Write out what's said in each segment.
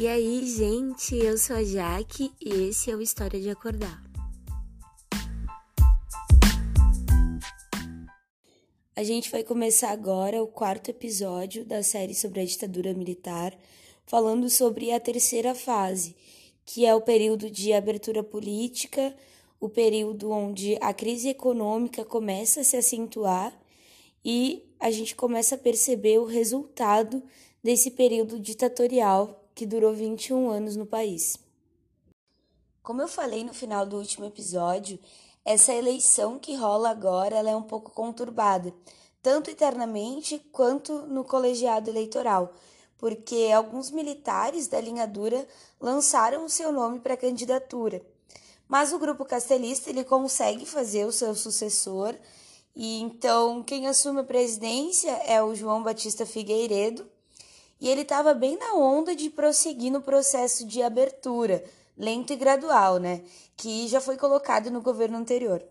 E aí, gente, eu sou a Jaque e esse é o História de Acordar. A gente vai começar agora o quarto episódio da série sobre a ditadura militar, falando sobre a terceira fase, que é o período de abertura política, o período onde a crise econômica começa a se acentuar e a gente começa a perceber o resultado desse período ditatorial que durou 21 anos no país. Como eu falei no final do último episódio, essa eleição que rola agora é um pouco conturbada, tanto internamente quanto no colegiado eleitoral, porque alguns militares da linha dura lançaram o seu nome para a candidatura. Mas o grupo castelista ele consegue fazer o seu sucessor, e então quem assume a presidência é o João Batista Figueiredo, e ele estava bem na onda de prosseguir no processo de abertura, lento e gradual, né, que já foi colocado no governo anterior.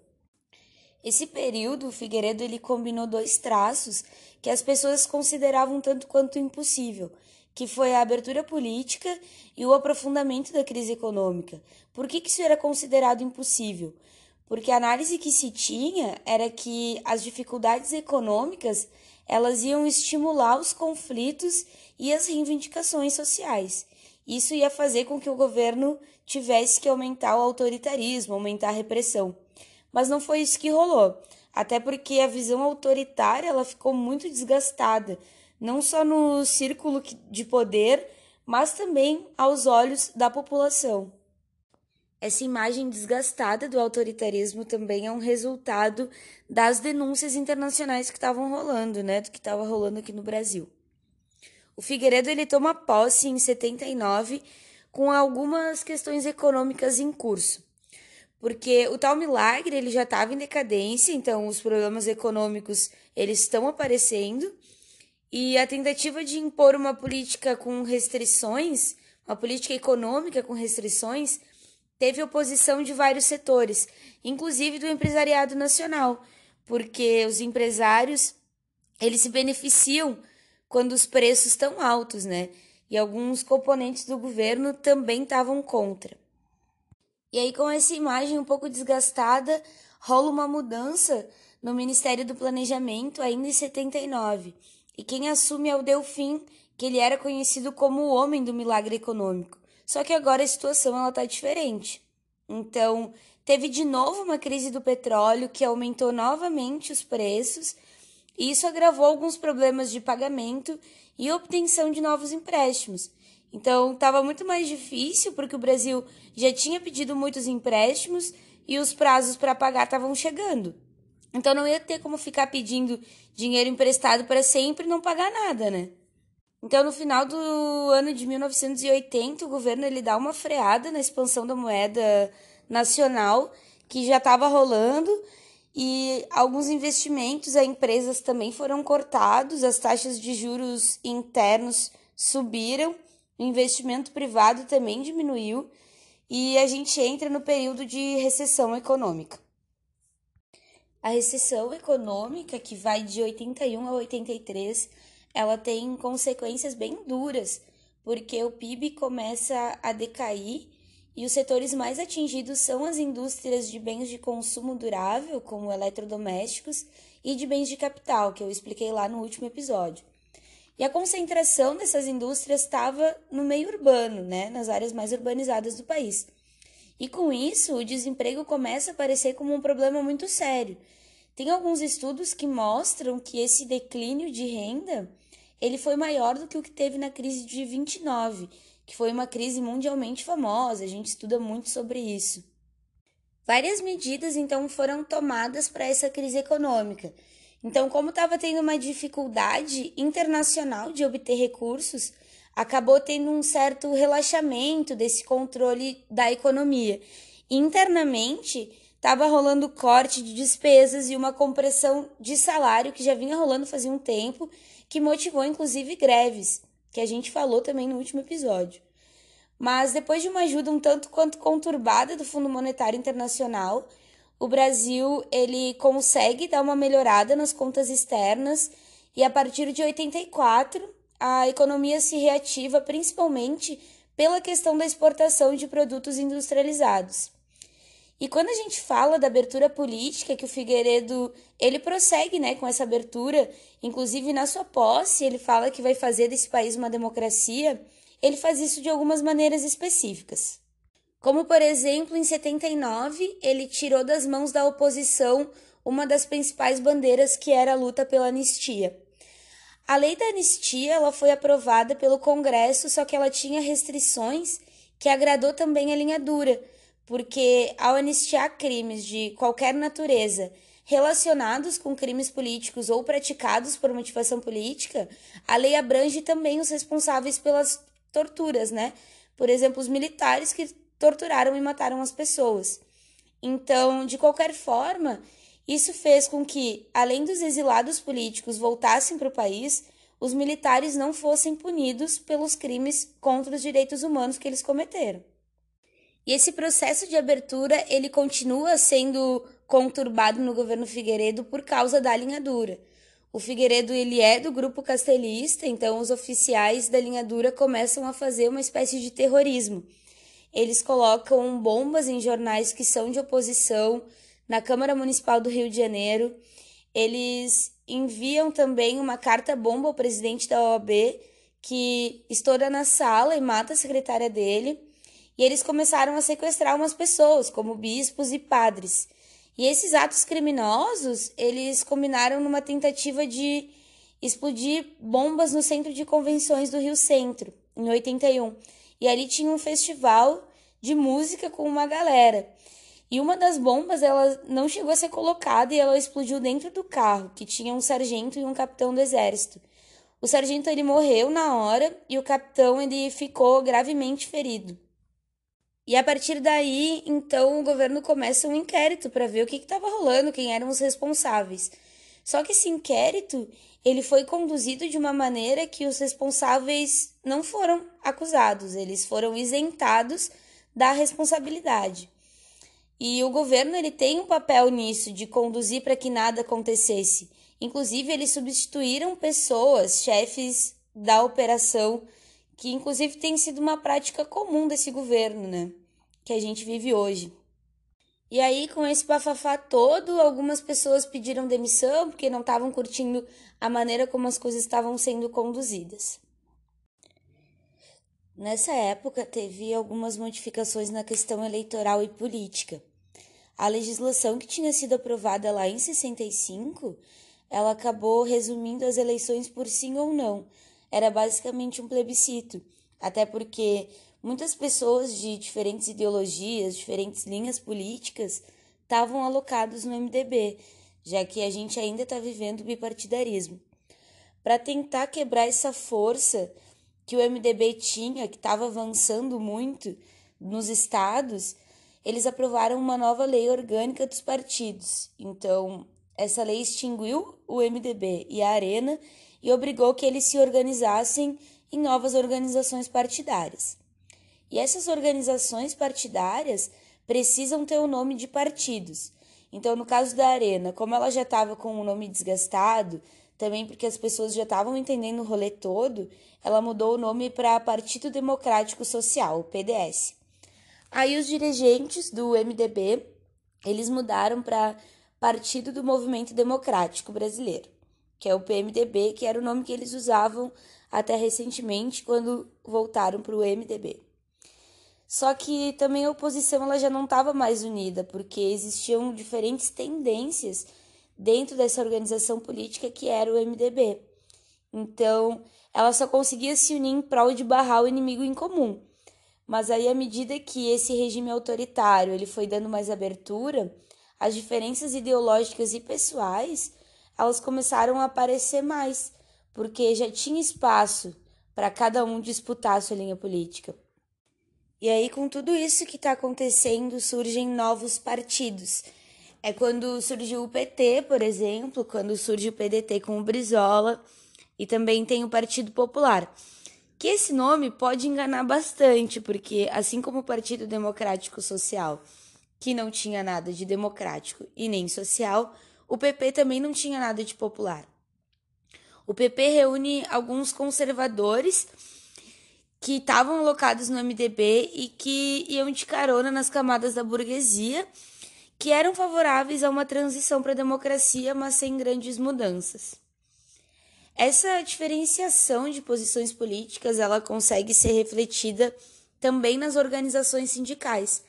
Esse período, o Figueiredo ele combinou dois traços que as pessoas consideravam tanto quanto impossível, que foi a abertura política e o aprofundamento da crise econômica. Por que, que isso era considerado impossível? Porque a análise que se tinha era que as dificuldades econômicas elas iam estimular os conflitos e as reivindicações sociais. Isso ia fazer com que o governo tivesse que aumentar o autoritarismo, aumentar a repressão. Mas não foi isso que rolou, até porque a visão autoritária ela ficou muito desgastada, não só no círculo de poder, mas também aos olhos da população. Essa imagem desgastada do autoritarismo também é um resultado das denúncias internacionais que estavam rolando, né, do que estava rolando aqui no Brasil. O Figueiredo ele toma posse em 79 com algumas questões econômicas em curso. Porque o tal milagre ele já estava em decadência, então os problemas econômicos eles estão aparecendo e a tentativa de impor uma política com restrições, uma política econômica com restrições, teve oposição de vários setores, inclusive do empresariado nacional, porque os empresários eles se beneficiam quando os preços estão altos, né? E alguns componentes do governo também estavam contra. E aí, com essa imagem um pouco desgastada, rola uma mudança no Ministério do Planejamento ainda em 79. E quem assume é o Delfim, que ele era conhecido como o homem do milagre econômico. Só que agora a situação ela tá diferente. Então, teve de novo uma crise do petróleo que aumentou novamente os preços e isso agravou alguns problemas de pagamento e obtenção de novos empréstimos. Então, estava muito mais difícil porque o Brasil já tinha pedido muitos empréstimos e os prazos para pagar estavam chegando. Então, não ia ter como ficar pedindo dinheiro emprestado para sempre e não pagar nada, né? Então, no final do ano de 1980, o governo ele dá uma freada na expansão da moeda nacional que já estava rolando e alguns investimentos a empresas também foram cortados, as taxas de juros internos subiram, o investimento privado também diminuiu e a gente entra no período de recessão econômica. A recessão econômica, que vai de 81 a 83, ela tem consequências bem duras, porque o PIB começa a decair e os setores mais atingidos são as indústrias de bens de consumo durável, como eletrodomésticos, e de bens de capital, que eu expliquei lá no último episódio. E a concentração dessas indústrias estava no meio urbano, né, nas áreas mais urbanizadas do país. E com isso, o desemprego começa a aparecer como um problema muito sério. Tem alguns estudos que mostram que esse declínio de renda ele foi maior do que o que teve na crise de 29, que foi uma crise mundialmente famosa, a gente estuda muito sobre isso. Várias medidas então foram tomadas para essa crise econômica. Então, como estava tendo uma dificuldade internacional de obter recursos, acabou tendo um certo relaxamento desse controle da economia. Internamente, estava rolando corte de despesas e uma compressão de salário que já vinha rolando fazia um tempo, que motivou inclusive greves que a gente falou também no último episódio. Mas depois de uma ajuda um tanto quanto conturbada do Fundo Monetário Internacional, o Brasil ele consegue dar uma melhorada nas contas externas e a partir de 84 a economia se reativa principalmente pela questão da exportação de produtos industrializados. E quando a gente fala da abertura política, que o Figueiredo, ele prossegue, né, com essa abertura, inclusive na sua posse, ele fala que vai fazer desse país uma democracia, ele faz isso de algumas maneiras específicas. Como, por exemplo, em 79, ele tirou das mãos da oposição uma das principais bandeiras que era a luta pela anistia. A lei da anistia ela foi aprovada pelo Congresso, só que ela tinha restrições que agradou também a linha dura, porque ao anistiar crimes de qualquer natureza relacionados com crimes políticos ou praticados por motivação política, a lei abrange também os responsáveis pelas torturas, né? Por exemplo, os militares que torturaram e mataram as pessoas. Então, de qualquer forma, isso fez com que, além dos exilados políticos voltassem para o país, os militares não fossem punidos pelos crimes contra os direitos humanos que eles cometeram. E esse processo de abertura, ele continua sendo conturbado no governo Figueiredo por causa da linha dura. O Figueiredo ele é do grupo castelista, então os oficiais da linha dura começam a fazer uma espécie de terrorismo. Eles colocam bombas em jornais que são de oposição na Câmara Municipal do Rio de Janeiro. Eles enviam também uma carta bomba ao presidente da OAB que estoura na sala e mata a secretária dele. E eles começaram a sequestrar umas pessoas, como bispos e padres. E esses atos criminosos, eles combinaram numa tentativa de explodir bombas no centro de convenções do Rio Centro, em 81. E ali tinha um festival de música com uma galera. E uma das bombas, ela não chegou a ser colocada e ela explodiu dentro do carro, que tinha um sargento e um capitão do exército. O sargento ele morreu na hora e o capitão ele ficou gravemente ferido. E a partir daí, então, o governo começa um inquérito para ver o que estava rolando, quem eram os responsáveis. Só que esse inquérito, ele foi conduzido de uma maneira que os responsáveis não foram acusados, eles foram isentados da responsabilidade. E o governo ele tem um papel nisso de conduzir para que nada acontecesse. Inclusive, eles substituíram pessoas, chefes da operação que inclusive tem sido uma prática comum desse governo, né? Que a gente vive hoje. E aí, com esse bafafá todo, algumas pessoas pediram demissão porque não estavam curtindo a maneira como as coisas estavam sendo conduzidas. Nessa época, teve algumas modificações na questão eleitoral e política. A legislação que tinha sido aprovada lá em 65, ela acabou resumindo as eleições por sim ou não, era basicamente um plebiscito, até porque muitas pessoas de diferentes ideologias, diferentes linhas políticas estavam alocados no MDB, já que a gente ainda está vivendo o bipartidarismo. Para tentar quebrar essa força que o MDB tinha, que estava avançando muito nos estados, eles aprovaram uma nova lei orgânica dos partidos. Então, essa lei extinguiu o MDB e a Arena e obrigou que eles se organizassem em novas organizações partidárias. E essas organizações partidárias precisam ter o nome de partidos. Então, no caso da Arena, como ela já estava com o nome desgastado, também porque as pessoas já estavam entendendo o rolê todo, ela mudou o nome para Partido Democrático Social, PDS. Aí os dirigentes do MDB, eles mudaram para Partido do Movimento Democrático Brasileiro que é o PMDB, que era o nome que eles usavam até recentemente quando voltaram para o MDB. Só que também a oposição ela já não estava mais unida, porque existiam diferentes tendências dentro dessa organização política que era o MDB. Então, ela só conseguia se unir em prol de barrar o inimigo em comum. Mas aí, à medida que esse regime autoritário ele foi dando mais abertura, as diferenças ideológicas e pessoais elas começaram a aparecer mais, porque já tinha espaço para cada um disputar a sua linha política. E aí, com tudo isso que está acontecendo, surgem novos partidos. É quando surgiu o PT, por exemplo, quando surge o PDT com o Brizola, e também tem o Partido Popular. Que esse nome pode enganar bastante, porque assim como o Partido Democrático Social, que não tinha nada de democrático e nem social, o PP também não tinha nada de popular. O PP reúne alguns conservadores que estavam alocados no MDB e que iam de carona nas camadas da burguesia, que eram favoráveis a uma transição para a democracia, mas sem grandes mudanças. Essa diferenciação de posições políticas, ela consegue ser refletida também nas organizações sindicais,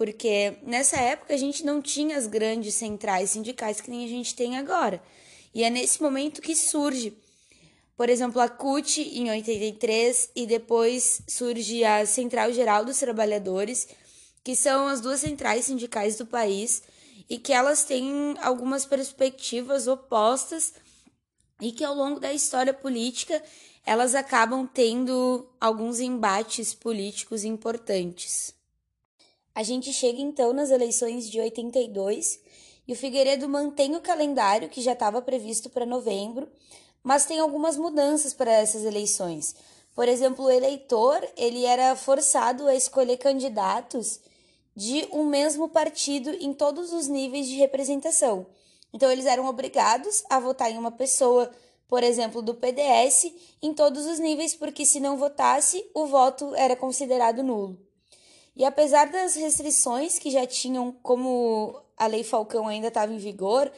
porque nessa época a gente não tinha as grandes centrais sindicais que nem a gente tem agora. E é nesse momento que surge, por exemplo, a CUT em 83 e depois surge a Central Geral dos Trabalhadores, que são as duas centrais sindicais do país e que elas têm algumas perspectivas opostas e que ao longo da história política elas acabam tendo alguns embates políticos importantes. A gente chega então nas eleições de 82 e o Figueiredo mantém o calendário que já estava previsto para novembro, mas tem algumas mudanças para essas eleições. Por exemplo, o eleitor ele era forçado a escolher candidatos de um mesmo partido em todos os níveis de representação. Então, eles eram obrigados a votar em uma pessoa por exemplo, do PDS, em todos os níveis, porque se não votasse, o voto era considerado nulo. E apesar das restrições que já tinham, como a Lei Falcão ainda estava em vigor,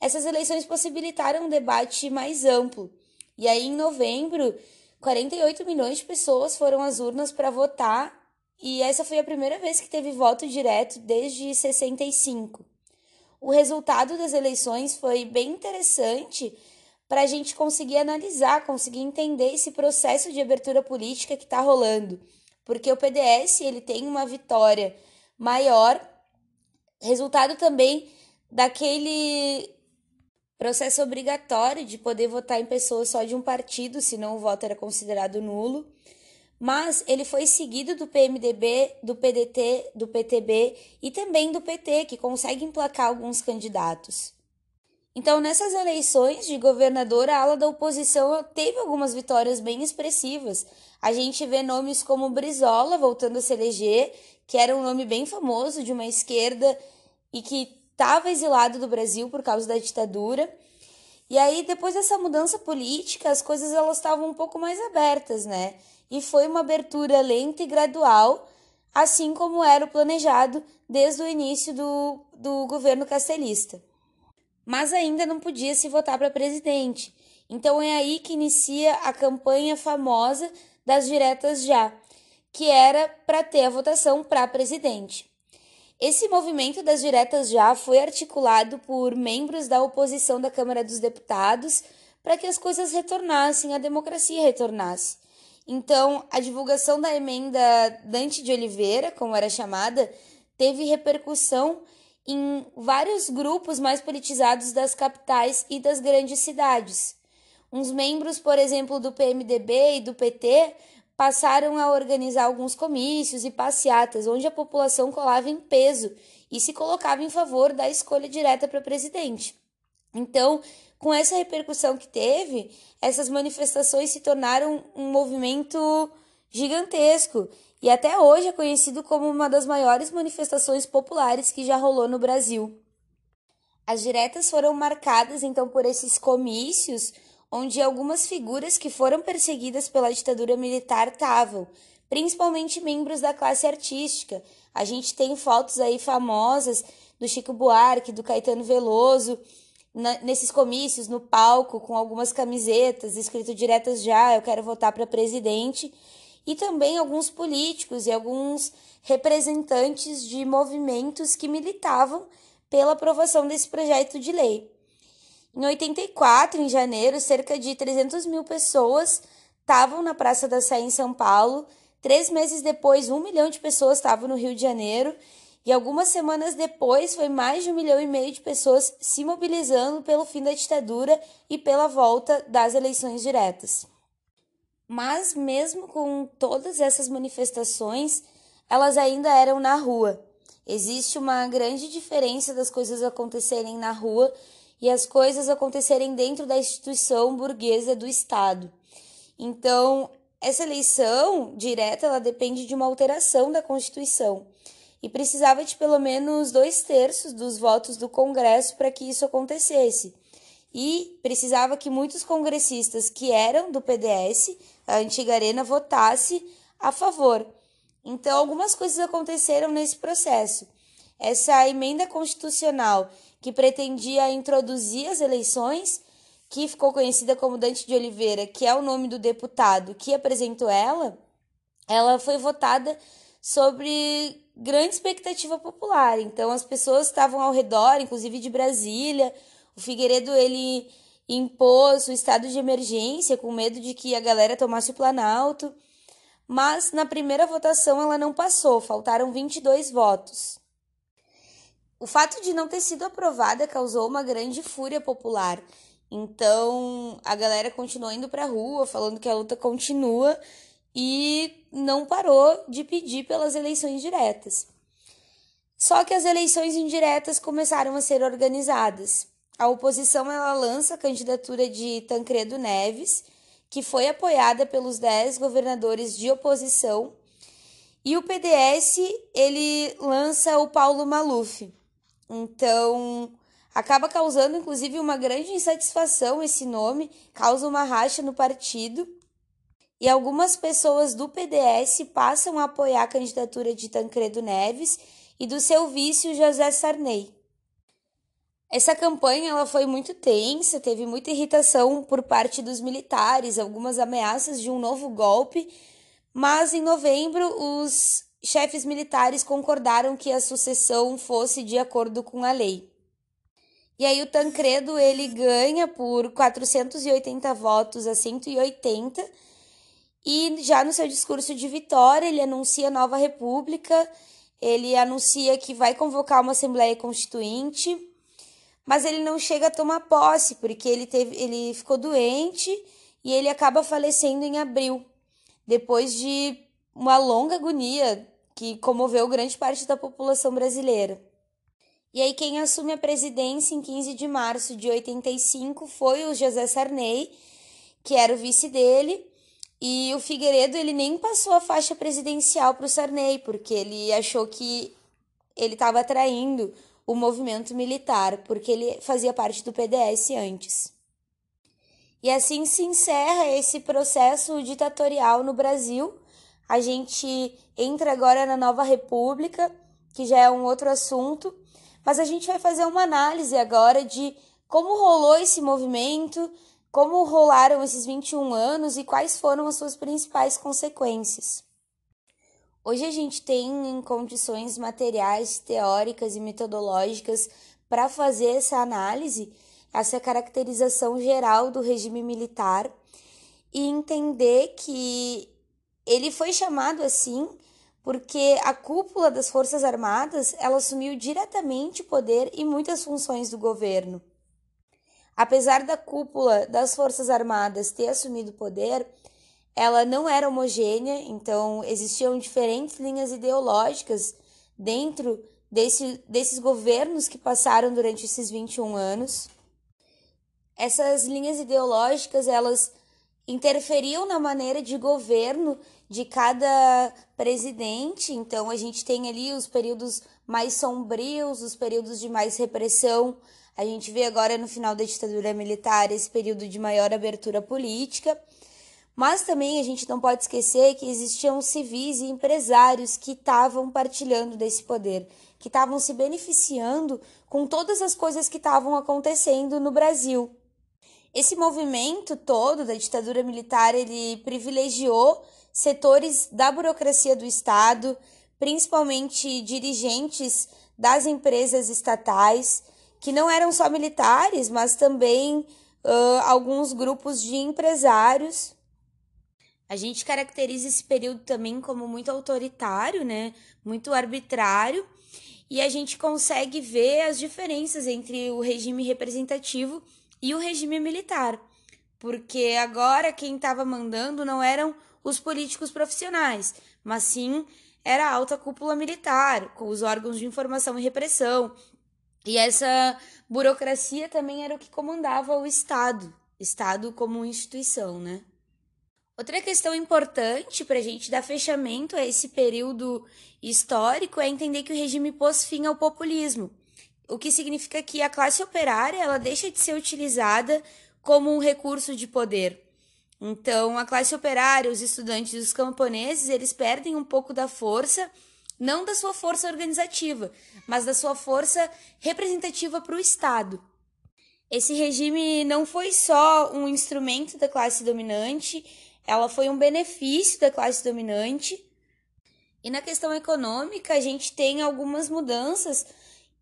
essas eleições possibilitaram um debate mais amplo. E aí, em novembro, 48 milhões de pessoas foram às urnas para votar, e essa foi a primeira vez que teve voto direto desde 65. O resultado das eleições foi bem interessante para a gente conseguir analisar, conseguir entender esse processo de abertura política que está rolando. Porque o PDS ele tem uma vitória maior, resultado também daquele processo obrigatório de poder votar em pessoas só de um partido, senão o voto era considerado nulo. Mas ele foi seguido do PMDB, do PDT, do PTB e também do PT, que consegue emplacar alguns candidatos. Então, nessas eleições de governador, a ala da oposição teve algumas vitórias bem expressivas. A gente vê nomes como Brizola voltando a se eleger, que era um nome bem famoso de uma esquerda e que estava exilado do Brasil por causa da ditadura. E aí, depois dessa mudança política, as coisas elas estavam um pouco mais abertas, né? E foi uma abertura lenta e gradual, assim como era o planejado desde o início do, do governo castelista mas ainda não podia se votar para presidente. Então é aí que inicia a campanha famosa das diretas já, que era para ter a votação para presidente. Esse movimento das diretas já foi articulado por membros da oposição da Câmara dos Deputados para que as coisas retornassem, a democracia retornasse. Então, a divulgação da emenda Dante de Oliveira, como era chamada, teve repercussão em vários grupos mais politizados das capitais e das grandes cidades. Uns membros, por exemplo, do PMDB e do PT passaram a organizar alguns comícios e passeatas, onde a população colava em peso e se colocava em favor da escolha direta para presidente. Então, com essa repercussão que teve, essas manifestações se tornaram um movimento gigantesco e até hoje é conhecido como uma das maiores manifestações populares que já rolou no Brasil. As diretas foram marcadas então por esses comícios, onde algumas figuras que foram perseguidas pela ditadura militar estavam, principalmente membros da classe artística. A gente tem fotos aí famosas do Chico Buarque, do Caetano Veloso, na, nesses comícios, no palco, com algumas camisetas escrito diretas já, eu quero votar para presidente e também alguns políticos e alguns representantes de movimentos que militavam pela aprovação desse projeto de lei. Em 84, em janeiro, cerca de 300 mil pessoas estavam na Praça da Sé em São Paulo. Três meses depois, um milhão de pessoas estavam no Rio de Janeiro. E algumas semanas depois, foi mais de um milhão e meio de pessoas se mobilizando pelo fim da ditadura e pela volta das eleições diretas. Mas mesmo com todas essas manifestações, elas ainda eram na rua. Existe uma grande diferença das coisas acontecerem na rua e as coisas acontecerem dentro da instituição burguesa do Estado. Então, essa eleição direta ela depende de uma alteração da Constituição e precisava de pelo menos dois terços dos votos do Congresso para que isso acontecesse. E precisava que muitos congressistas que eram do PDS, a antiga Arena, votasse a favor. Então, algumas coisas aconteceram nesse processo. Essa emenda constitucional que pretendia introduzir as eleições, que ficou conhecida como Dante de Oliveira, que é o nome do deputado que apresentou ela, ela foi votada sobre grande expectativa popular. Então, as pessoas estavam ao redor, inclusive de Brasília, o Figueiredo ele impôs o estado de emergência com medo de que a galera tomasse o Planalto, mas na primeira votação ela não passou, faltaram 22 votos. O fato de não ter sido aprovada causou uma grande fúria popular. Então, a galera continuou indo para a rua, falando que a luta continua e não parou de pedir pelas eleições diretas. Só que as eleições indiretas começaram a ser organizadas a oposição ela lança a candidatura de Tancredo Neves, que foi apoiada pelos 10 governadores de oposição, e o PDS ele lança o Paulo Maluf. Então, acaba causando inclusive uma grande insatisfação esse nome, causa uma racha no partido. E algumas pessoas do PDS passam a apoiar a candidatura de Tancredo Neves e do seu vice, José Sarney. Essa campanha ela foi muito tensa, teve muita irritação por parte dos militares, algumas ameaças de um novo golpe, mas em novembro os chefes militares concordaram que a sucessão fosse de acordo com a lei. E aí o Tancredo ele ganha por 480 votos a 180 e já no seu discurso de vitória ele anuncia nova república, ele anuncia que vai convocar uma assembleia constituinte mas ele não chega a tomar posse, porque ele, teve, ele ficou doente e ele acaba falecendo em abril, depois de uma longa agonia que comoveu grande parte da população brasileira. E aí quem assume a presidência em 15 de março de 85 foi o José Sarney, que era o vice dele, e o Figueiredo ele nem passou a faixa presidencial para o Sarney, porque ele achou que ele estava atraindo o movimento militar, porque ele fazia parte do PDS antes. E assim se encerra esse processo ditatorial no Brasil. A gente entra agora na nova república, que já é um outro assunto, mas a gente vai fazer uma análise agora de como rolou esse movimento, como rolaram esses 21 anos e quais foram as suas principais consequências. Hoje a gente tem condições materiais, teóricas e metodológicas para fazer essa análise, essa caracterização geral do regime militar e entender que ele foi chamado assim porque a cúpula das Forças Armadas ela assumiu diretamente o poder e muitas funções do governo. Apesar da cúpula das Forças Armadas ter assumido o poder, ela não era homogênea, então existiam diferentes linhas ideológicas dentro desse, desses governos que passaram durante esses 21 anos. Essas linhas ideológicas, elas interferiam na maneira de governo de cada presidente. Então a gente tem ali os períodos mais sombrios, os períodos de mais repressão. A gente vê agora no final da ditadura militar esse período de maior abertura política. Mas também a gente não pode esquecer que existiam civis e empresários que estavam partilhando desse poder, que estavam se beneficiando com todas as coisas que estavam acontecendo no Brasil. Esse movimento todo da ditadura militar, ele privilegiou setores da burocracia do Estado, principalmente dirigentes das empresas estatais, que não eram só militares, mas também uh, alguns grupos de empresários a gente caracteriza esse período também como muito autoritário, né? Muito arbitrário, e a gente consegue ver as diferenças entre o regime representativo e o regime militar. Porque agora quem estava mandando não eram os políticos profissionais, mas sim era a alta cúpula militar, com os órgãos de informação e repressão. E essa burocracia também era o que comandava o Estado, Estado como instituição, né? Outra questão importante para a gente dar fechamento a esse período histórico é entender que o regime pôs fim ao populismo, o que significa que a classe operária ela deixa de ser utilizada como um recurso de poder. Então, a classe operária, os estudantes, os camponeses, eles perdem um pouco da força, não da sua força organizativa, mas da sua força representativa para o Estado. Esse regime não foi só um instrumento da classe dominante, ela foi um benefício da classe dominante. E na questão econômica, a gente tem algumas mudanças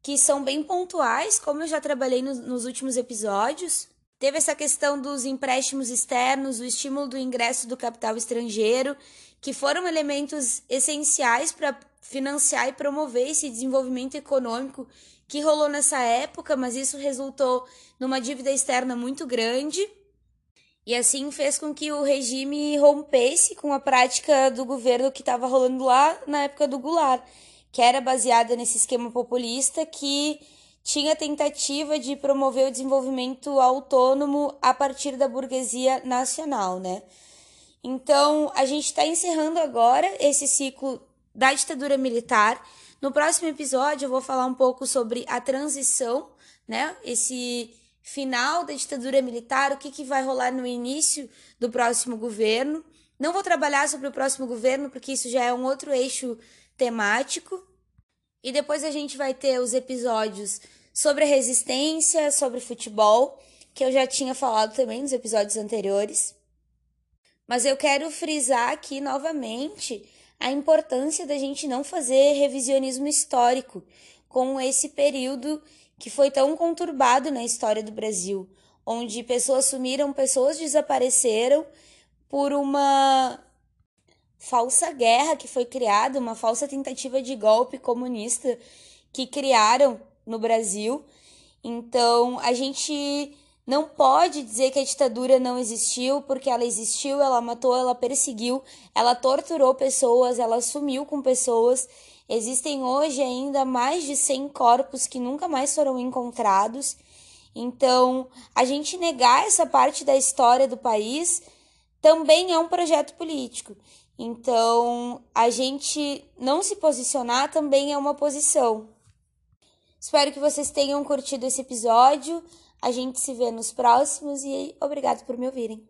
que são bem pontuais, como eu já trabalhei nos, nos últimos episódios. Teve essa questão dos empréstimos externos, o estímulo do ingresso do capital estrangeiro, que foram elementos essenciais para financiar e promover esse desenvolvimento econômico que rolou nessa época, mas isso resultou numa dívida externa muito grande. E assim fez com que o regime rompesse com a prática do governo que estava rolando lá na época do Goulart, que era baseada nesse esquema populista que tinha tentativa de promover o desenvolvimento autônomo a partir da burguesia nacional, né? Então, a gente está encerrando agora esse ciclo da ditadura militar. No próximo episódio, eu vou falar um pouco sobre a transição, né? Esse final da ditadura militar, o que, que vai rolar no início do próximo governo. Não vou trabalhar sobre o próximo governo, porque isso já é um outro eixo temático. E depois a gente vai ter os episódios sobre a resistência, sobre futebol, que eu já tinha falado também nos episódios anteriores. Mas eu quero frisar aqui novamente a importância da gente não fazer revisionismo histórico com esse período que foi tão conturbado na história do Brasil, onde pessoas sumiram, pessoas desapareceram por uma falsa guerra que foi criada, uma falsa tentativa de golpe comunista que criaram no Brasil. Então, a gente não pode dizer que a ditadura não existiu, porque ela existiu, ela matou, ela perseguiu, ela torturou pessoas, ela sumiu com pessoas. Existem hoje ainda mais de 100 corpos que nunca mais foram encontrados. Então, a gente negar essa parte da história do país também é um projeto político. Então, a gente não se posicionar também é uma posição. Espero que vocês tenham curtido esse episódio. A gente se vê nos próximos e obrigado por me ouvirem.